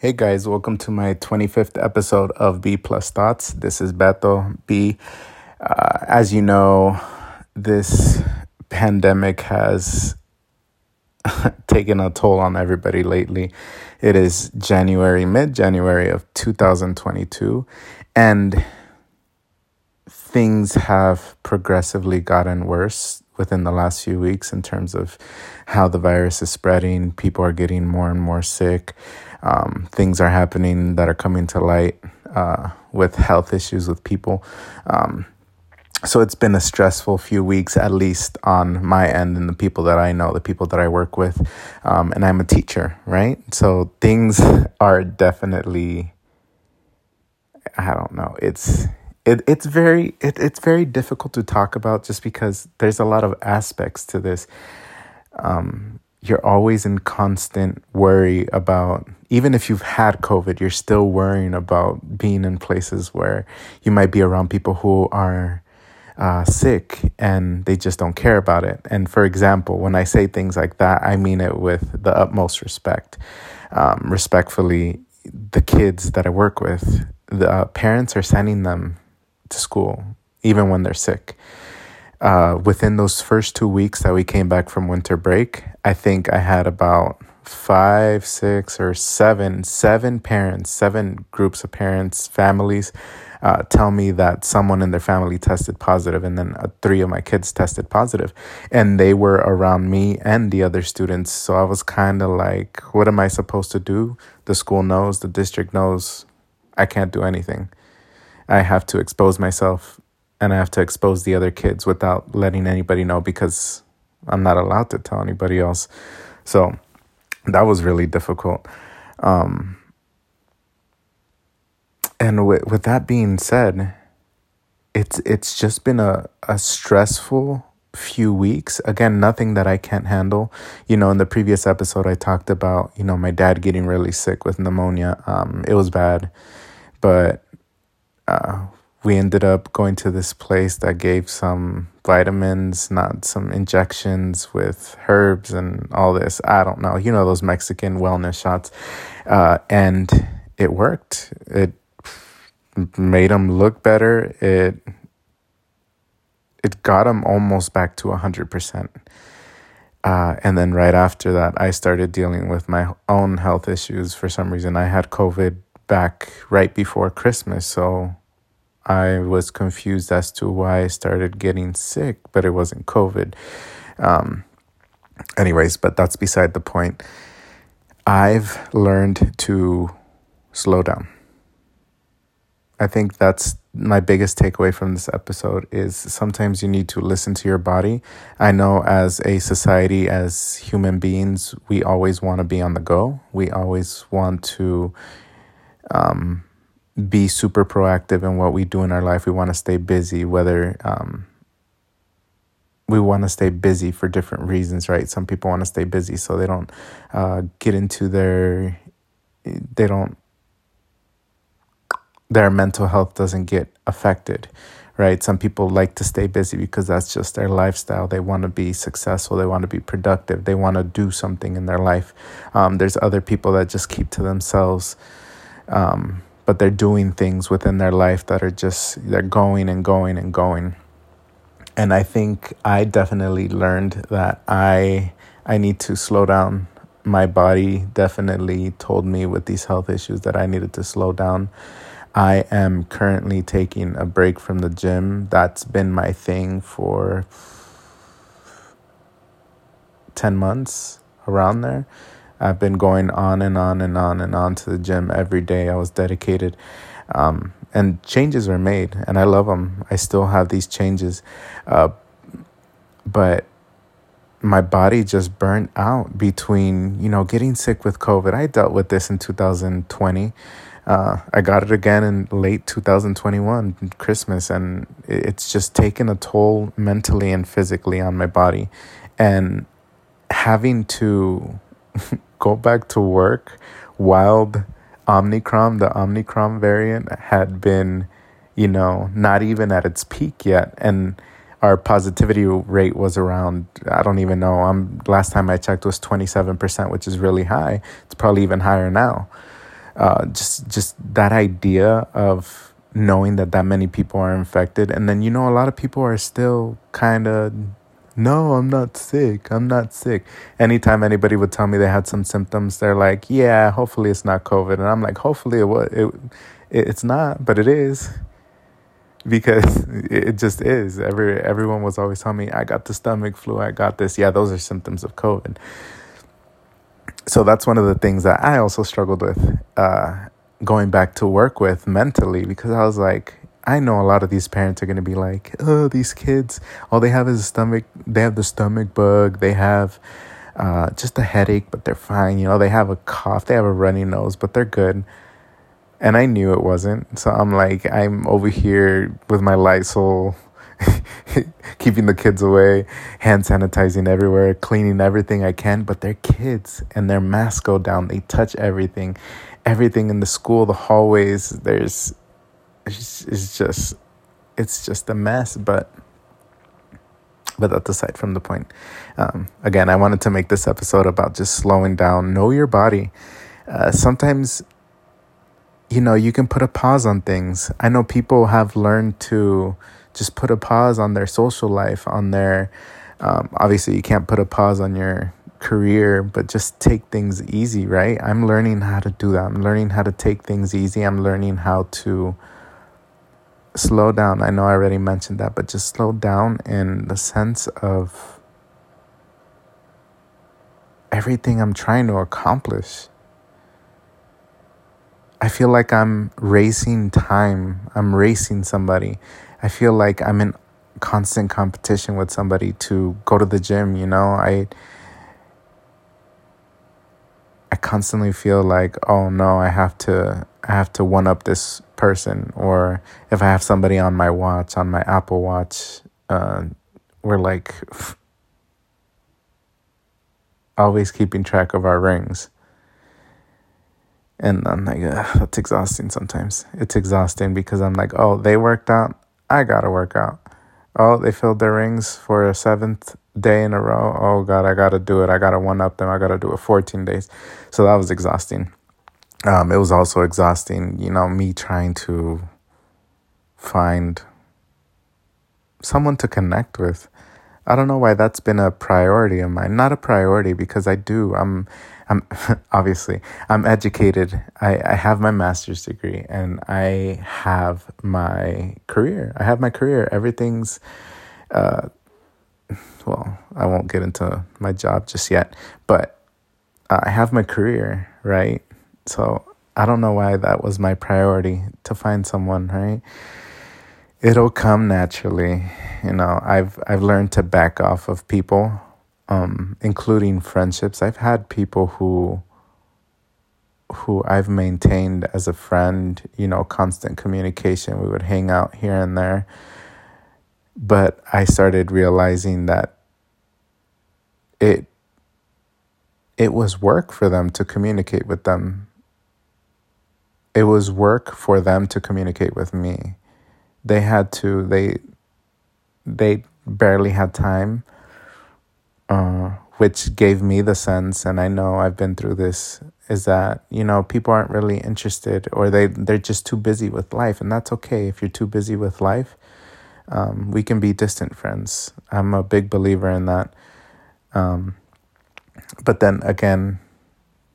Hey guys, welcome to my 25th episode of B Plus Thoughts. This is Beto B. Uh, as you know, this pandemic has taken a toll on everybody lately. It is January, mid January of 2022, and things have progressively gotten worse within the last few weeks in terms of how the virus is spreading. People are getting more and more sick um, things are happening that are coming to light uh, with health issues with people. Um, so it's been a stressful few weeks, at least on my end and the people that I know, the people that I work with. Um, and I'm a teacher, right? So things are definitely, I don't know, it's. It, it's very it, it's very difficult to talk about just because there's a lot of aspects to this um, you're always in constant worry about even if you've had covid you're still worrying about being in places where you might be around people who are uh, sick and they just don't care about it. And for example when i say things like that i mean it with the utmost respect. Um, respectfully the kids that i work with the uh, parents are sending them to school even when they're sick. Uh, within those first two weeks that we came back from winter break, I think I had about five, six, or seven, seven parents, seven groups of parents, families uh, tell me that someone in their family tested positive, and then uh, three of my kids tested positive, and they were around me and the other students. So I was kind of like, what am I supposed to do? The school knows, the district knows, I can't do anything. I have to expose myself and I have to expose the other kids without letting anybody know because I'm not allowed to tell anybody else. So that was really difficult. Um, and with, with that being said, it's it's just been a, a stressful few weeks. Again, nothing that I can't handle. You know, in the previous episode, I talked about you know my dad getting really sick with pneumonia. Um, it was bad, but uh, we ended up going to this place that gave some vitamins, not some injections with herbs and all this. I don't know. You know, those Mexican wellness shots. Uh, and it worked. It made him look better. It, it got him almost back to 100%. Uh, and then right after that, I started dealing with my own health issues. For some reason, I had COVID back right before Christmas. So I was confused as to why I started getting sick, but it wasn't COVID. Um, anyways, but that's beside the point. I've learned to slow down. I think that's my biggest takeaway from this episode is sometimes you need to listen to your body. I know as a society as human beings, we always want to be on the go. We always want to um, be super proactive in what we do in our life. We want to stay busy, whether um, we want to stay busy for different reasons, right? Some people want to stay busy so they don't uh, get into their, they don't, their mental health doesn't get affected, right? Some people like to stay busy because that's just their lifestyle. They want to be successful, they want to be productive, they want to do something in their life. Um, there's other people that just keep to themselves. Um, but they're doing things within their life that are just they're going and going and going. And i think i definitely learned that i i need to slow down. My body definitely told me with these health issues that i needed to slow down. I am currently taking a break from the gym. That's been my thing for 10 months around there I've been going on and on and on and on to the gym every day. I was dedicated. Um, and changes are made, and I love them. I still have these changes. Uh, but my body just burnt out between, you know, getting sick with COVID. I dealt with this in 2020. Uh, I got it again in late 2021, Christmas, and it's just taken a toll mentally and physically on my body. And having to go back to work while Omicron, the Omicron variant, had been, you know, not even at its peak yet. And our positivity rate was around, I don't even know. I'm last time I checked was 27%, which is really high. It's probably even higher now. uh, just just that idea of knowing that that many people are infected, and then you know a lot of people are still kind of no, I'm not sick. I'm not sick. Anytime anybody would tell me they had some symptoms, they're like, yeah, hopefully it's not COVID. And I'm like, hopefully it, was, it, it's not, but it is because it just is. Every everyone was always telling me I got the stomach flu, I got this. Yeah, those are symptoms of COVID. So that's one of the things that I also struggled with uh, going back to work with mentally because I was like, I know a lot of these parents are going to be like, oh, these kids, all they have is a stomach, they have the stomach bug, they have uh, just a headache, but they're fine. You know, they have a cough, they have a runny nose, but they're good. And I knew it wasn't. So I'm like, I'm over here with my Lysol, keeping the kids away, hand sanitizing everywhere, cleaning everything I can. But they're kids and their masks go down. They touch everything. Everything in the school, the hallways, there's, it's, it's just, it's just a mess. But but that's aside from the point. Um, again, I wanted to make this episode about just slowing down, know your body. Uh, sometimes you know, you can put a pause on things. I know people have learned to just put a pause on their social life, on their, um, obviously, you can't put a pause on your career, but just take things easy, right? I'm learning how to do that. I'm learning how to take things easy. I'm learning how to slow down. I know I already mentioned that, but just slow down in the sense of everything I'm trying to accomplish. I feel like I'm racing time. I'm racing somebody. I feel like I'm in constant competition with somebody to go to the gym, you know? I I constantly feel like, "Oh no, I have to I have to one up this person or if I have somebody on my watch, on my Apple Watch, uh we're like always keeping track of our rings and I'm like, that's exhausting sometimes. It's exhausting because I'm like, oh, they worked out. I got to work out. Oh, they filled their rings for a seventh day in a row. Oh, God, I got to do it. I got to one up them. I got to do it 14 days. So that was exhausting. Um, it was also exhausting, you know, me trying to find someone to connect with. I don't know why that's been a priority of mine. Not a priority because I do. I'm I'm obviously I'm educated. I, I have my master's degree and I have my career. I have my career. Everything's uh well, I won't get into my job just yet, but I have my career, right? So I don't know why that was my priority to find someone, right? It'll come naturally. You know, I've I've learned to back off of people um, including friendships. I've had people who who I've maintained as a friend, you know, constant communication. We would hang out here and there. But I started realizing that it it was work for them to communicate with them. It was work for them to communicate with me. They had to they they barely had time uh, which gave me the sense, and I know I've been through this, is that you know people aren't really interested, or they they're just too busy with life, and that's okay if you're too busy with life. Um, we can be distant friends. I'm a big believer in that. Um, but then again,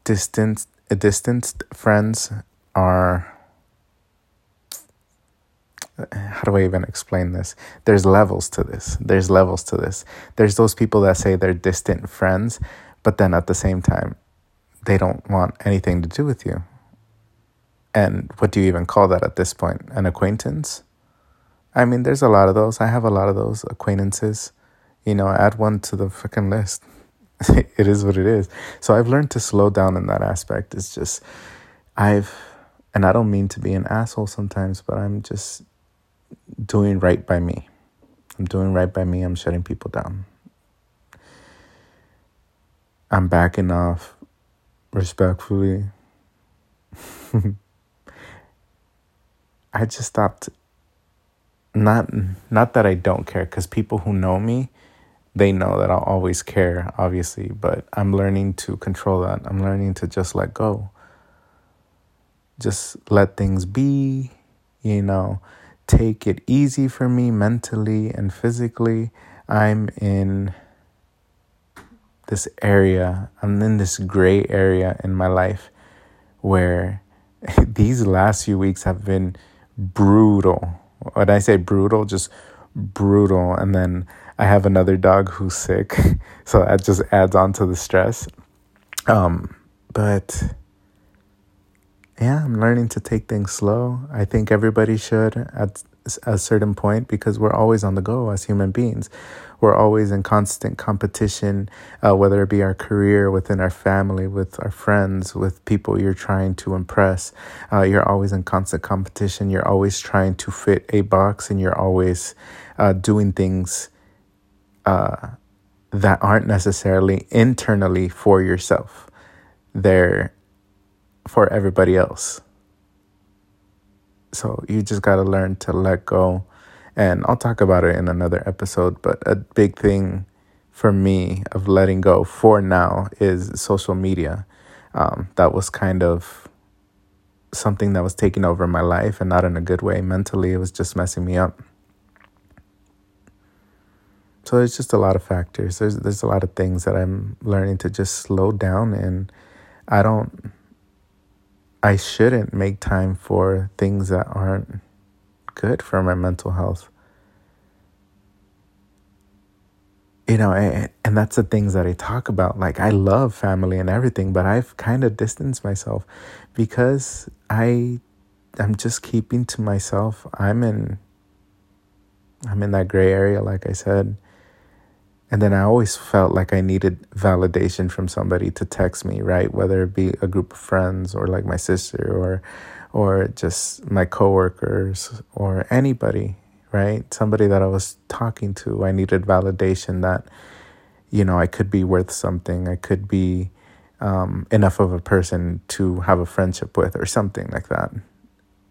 distant distanced friends are how do I even explain this? There's levels to this. There's levels to this. There's those people that say they're distant friends, but then at the same time, they don't want anything to do with you. And what do you even call that at this point? An acquaintance? I mean, there's a lot of those. I have a lot of those acquaintances. You know, add one to the freaking list. it is what it is. So I've learned to slow down in that aspect. It's just, I've, and I don't mean to be an asshole sometimes, but I'm just doing right by me. I'm doing right by me. I'm shutting people down. I'm backing off respectfully. I just stopped not not that I don't care cuz people who know me they know that I'll always care obviously, but I'm learning to control that. I'm learning to just let go. Just let things be, you know, take it easy for me mentally and physically. I'm in this area, I'm in this gray area in my life where these last few weeks have been brutal. When I say brutal, just brutal. And then I have another dog who's sick, so that just adds on to the stress. Um, but yeah, I'm learning to take things slow. I think everybody should at a certain point because we're always on the go as human beings. We're always in constant competition, uh, whether it be our career, within our family, with our friends, with people you're trying to impress. Uh, you're always in constant competition. You're always trying to fit a box and you're always uh, doing things uh, that aren't necessarily internally for yourself. They're for everybody else. So you just got to learn to let go. And I'll talk about it in another episode, but a big thing for me of letting go for now is social media. Um, that was kind of something that was taking over my life and not in a good way. Mentally, it was just messing me up. So there's just a lot of factors. There's there's a lot of things that I'm learning to just slow down and I don't I shouldn't make time for things that aren't good for my mental health. You know, and, and that's the things that I talk about. Like I love family and everything, but I've kind of distanced myself because I I'm just keeping to myself. I'm in I'm in that gray area like I said. And then I always felt like I needed validation from somebody to text me, right? Whether it be a group of friends or like my sister or or just my coworkers or anybody, right? Somebody that I was talking to. I needed validation that, you know, I could be worth something. I could be um, enough of a person to have a friendship with or something like that.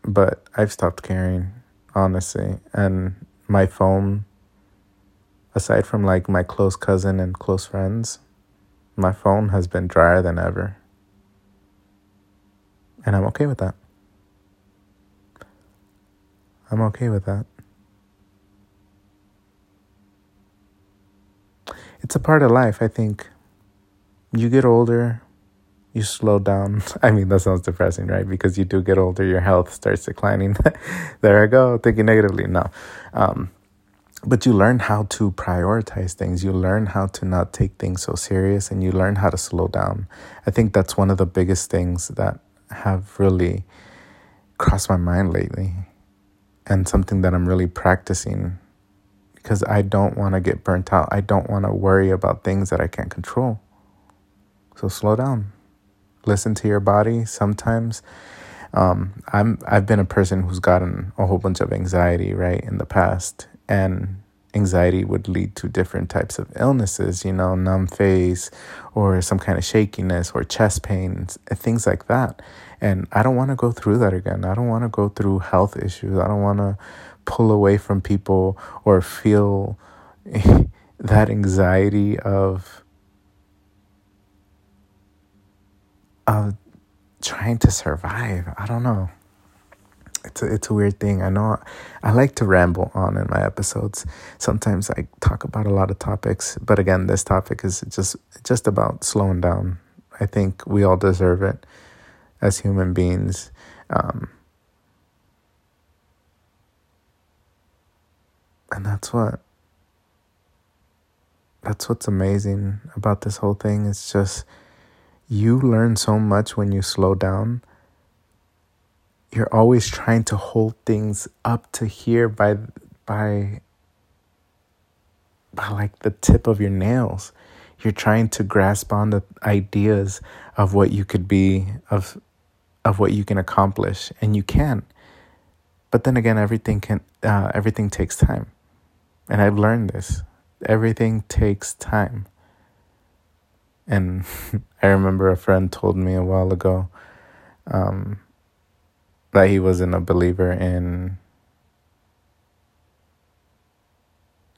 But I've stopped caring, honestly. And my phone aside from like my close cousin and close friends, my phone has been drier than ever. And I'm okay with that. I'm okay with that. It's a part of life, I think. You get older, you slow down. I mean, that sounds depressing, right? Because you do get older, your health starts declining. there I go, thinking negatively. No. Um, but you learn how to prioritize things. You learn how to not take things so serious and you learn how to slow down. I think that's one of the biggest things that have really crossed my mind lately and something that i'm really practicing because i don't want to get burnt out. I don't want to worry about things that i can't control. So slow down. Listen to your body. Sometimes um, I'm I've been a person who's gotten a whole bunch of anxiety right in the past, and anxiety would lead to different types of illnesses, you know, numb face or some kind of shakiness or chest pains, things like that. And I don't want to go through that again. I don't want to go through health issues. I don't want to pull away from people or feel that anxiety of of trying to survive. I don't know it's a, it's a weird thing. I know I like to ramble on in my episodes. Sometimes I talk about a lot of topics, but again, this topic is just just about slowing down. I think we all deserve it as human beings. Um, and that's what that's what's amazing about this whole thing. It's just you learn so much when you slow down you're always trying to hold things up to here by by by like the tip of your nails. You're trying to grasp on the ideas of what you could be of of what you can accomplish and you can. But then again everything can uh, everything takes time. And i've learned this. Everything takes time. And i remember a friend told me a while ago um, that he wasn't a believer in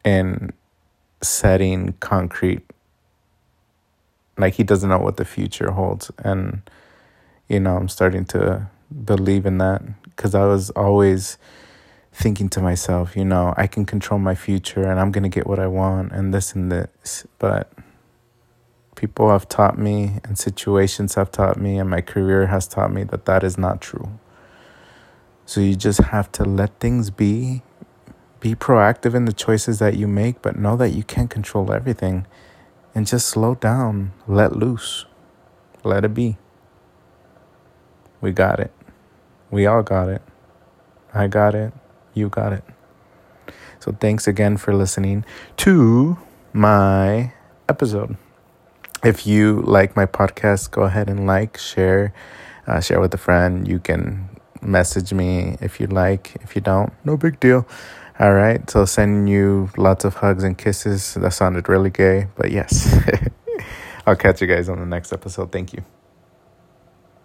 in setting concrete like he doesn't know what the future holds and you know i'm starting to believe in that because I was always thinking to myself, you know, I can control my future and I'm going to get what I want and this and this. But people have taught me and situations have taught me and my career has taught me that that is not true. So you just have to let things be, be proactive in the choices that you make, but know that you can't control everything and just slow down, let loose, let it be. We got it. We all got it. I got it. You got it. So thanks again for listening to my episode. If you like my podcast, go ahead and like, share, uh, share with a friend. You can message me if you like. If you don't, no big deal. All right. So sending you lots of hugs and kisses. That sounded really gay, but yes. I'll catch you guys on the next episode. Thank you.